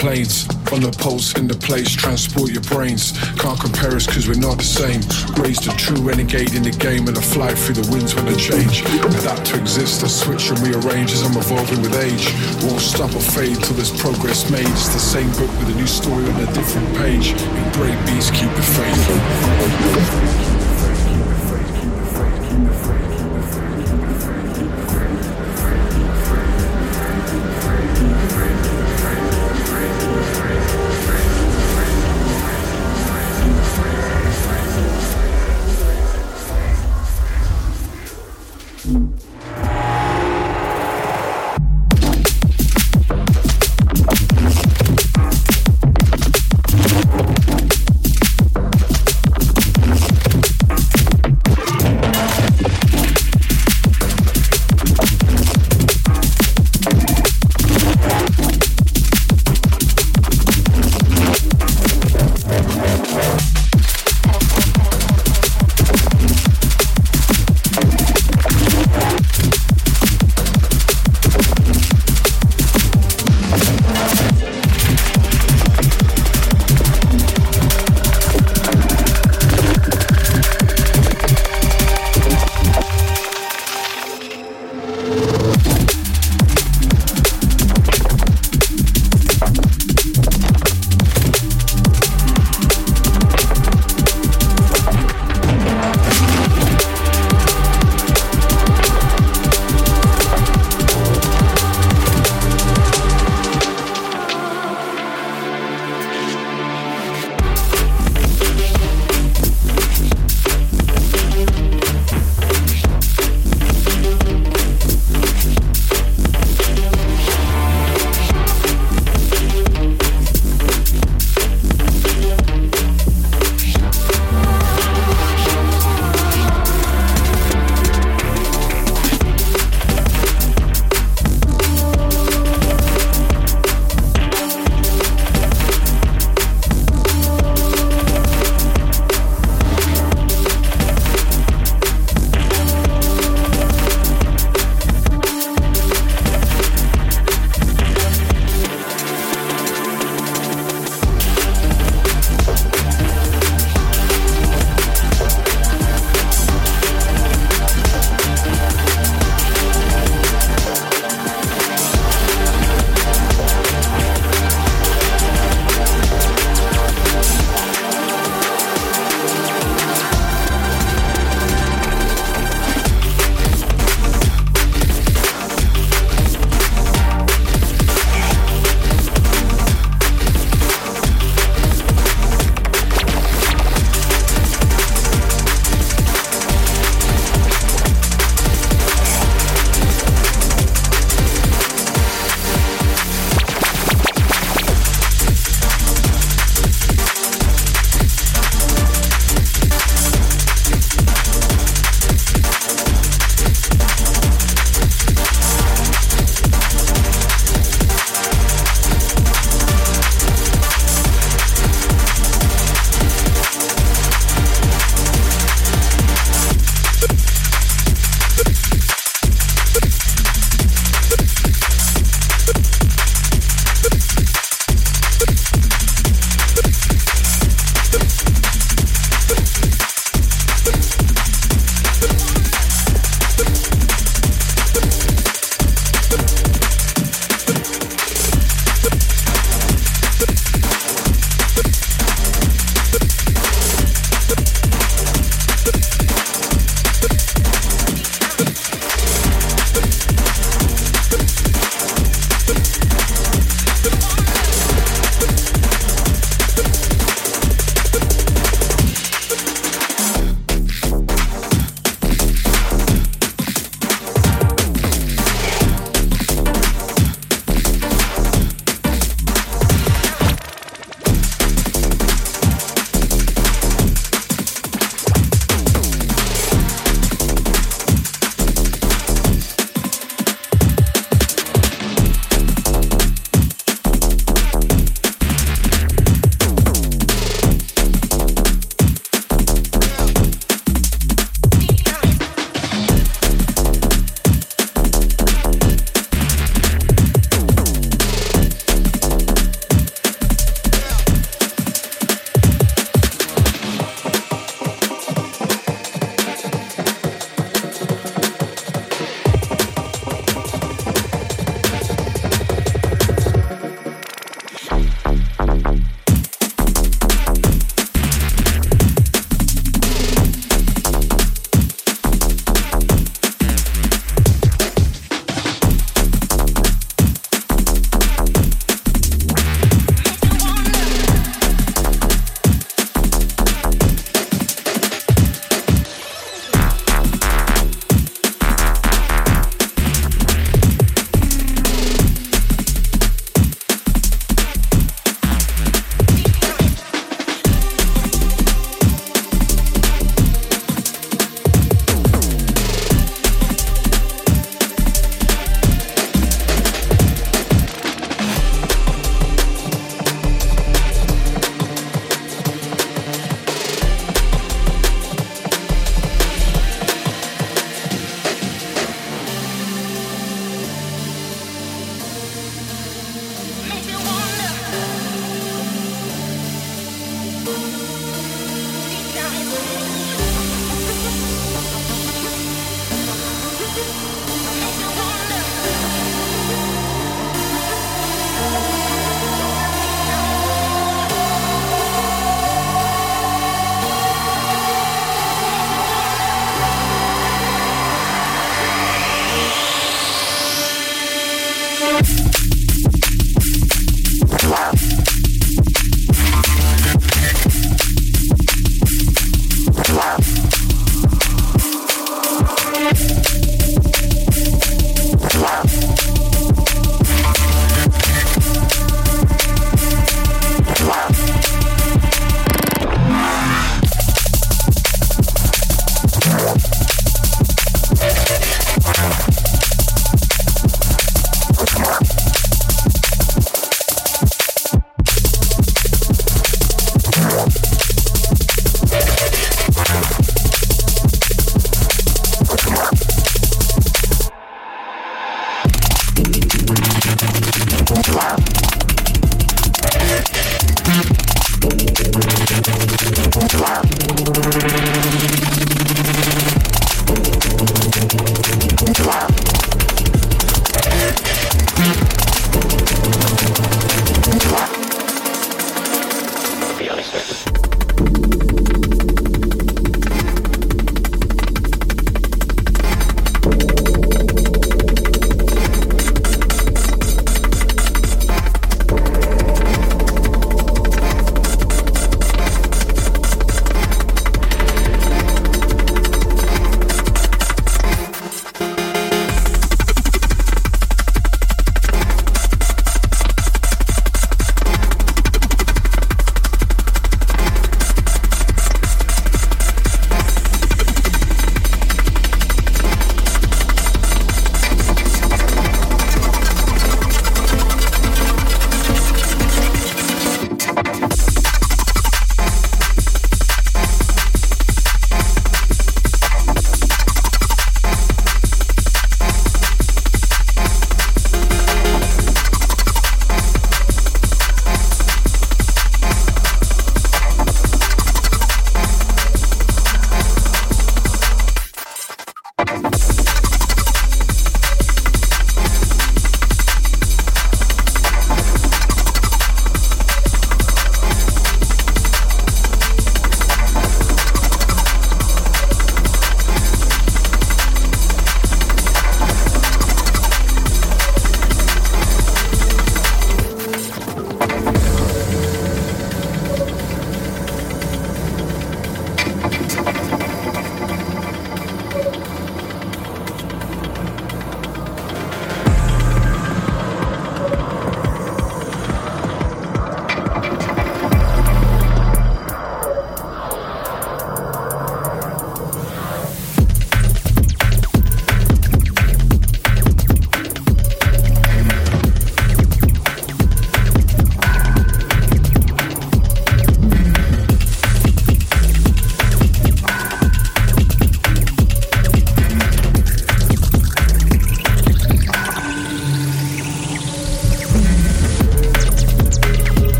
planes. On the pulse, in the place, transport your brains. Can't compare us cause we're not the same. Raised a true renegade in the game and I fly through the winds when I change. Adapt to exist, I switch and rearrange as I'm evolving with age. Won't stop or fade till there's progress made. It's the same book with a new story on a different page. In beats, keep the faith.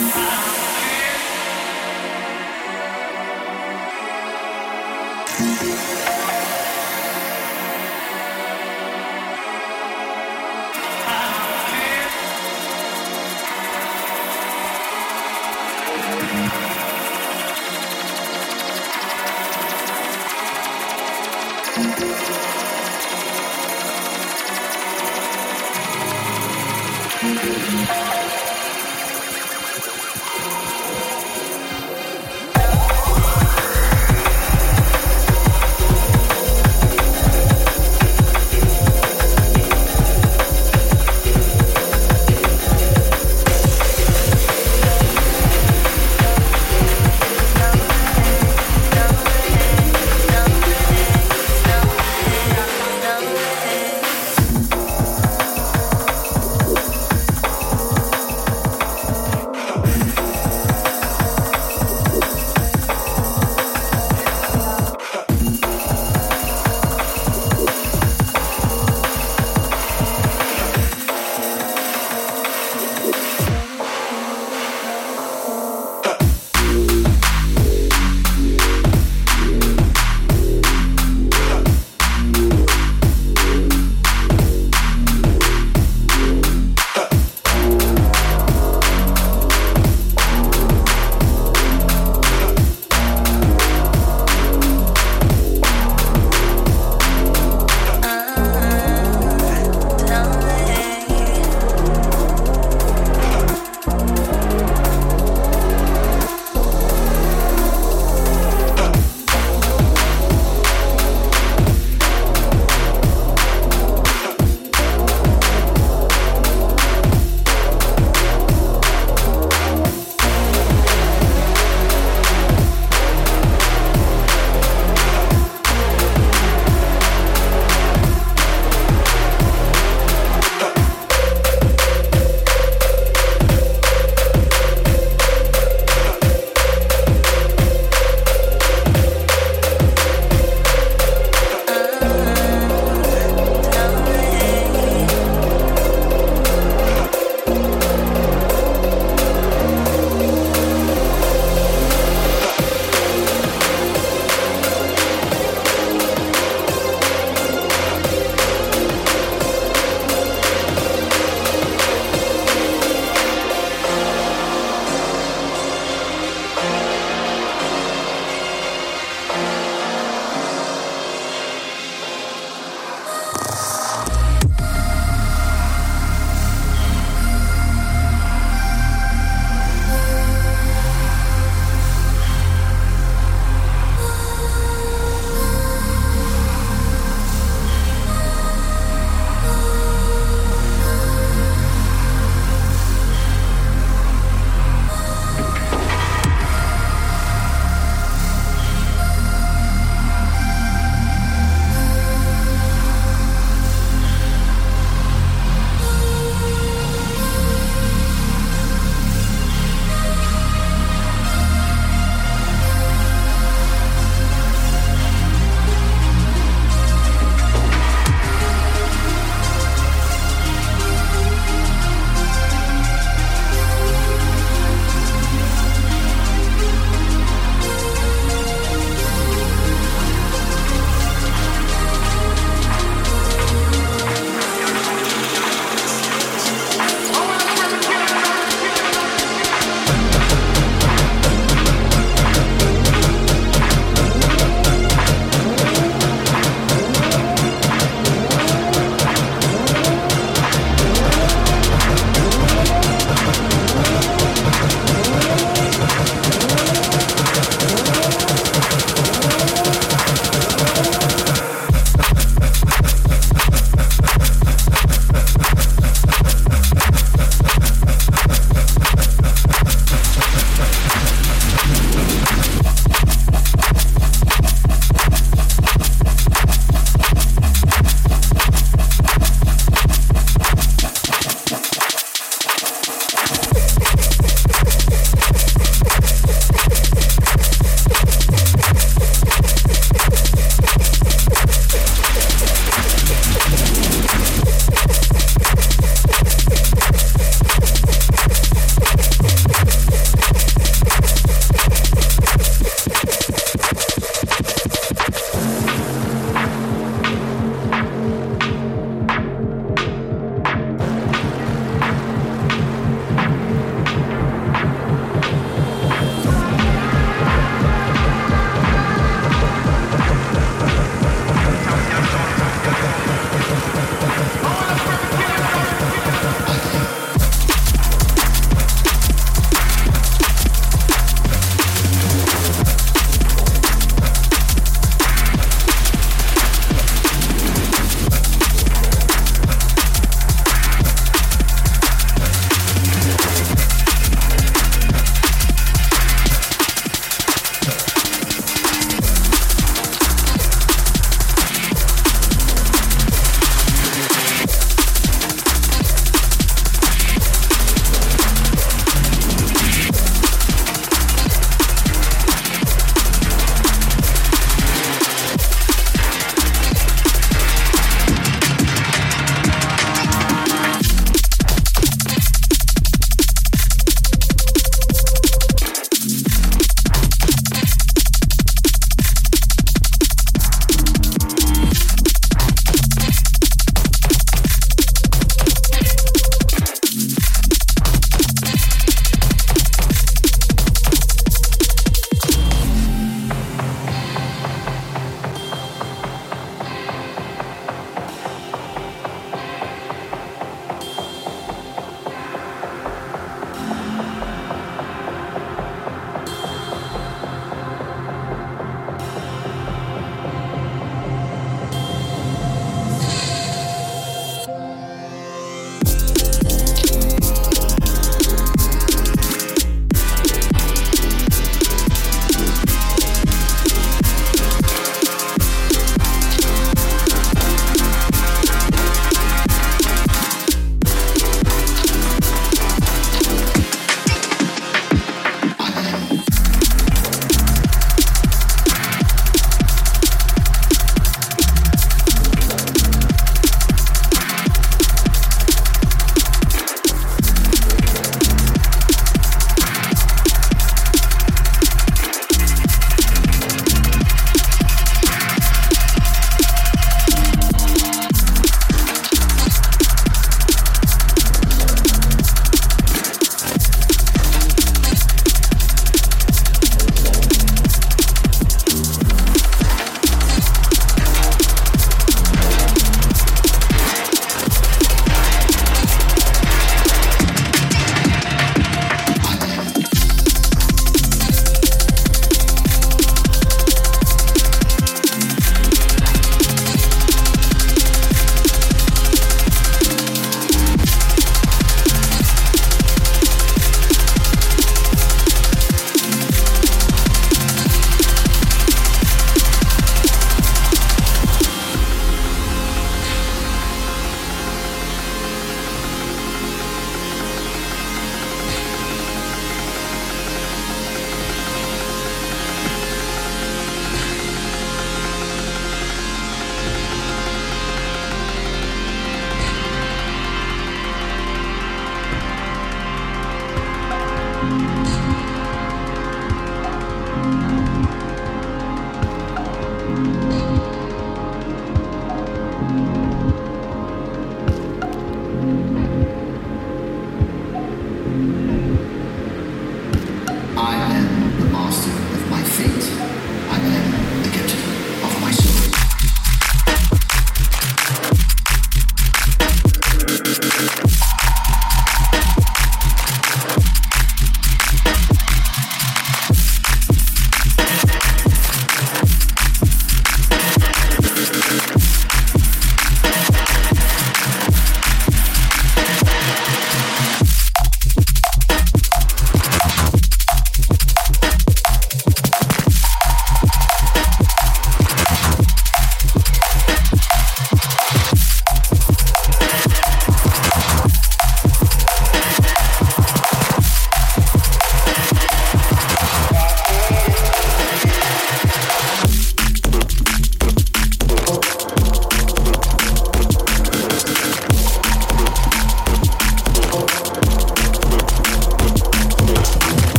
Música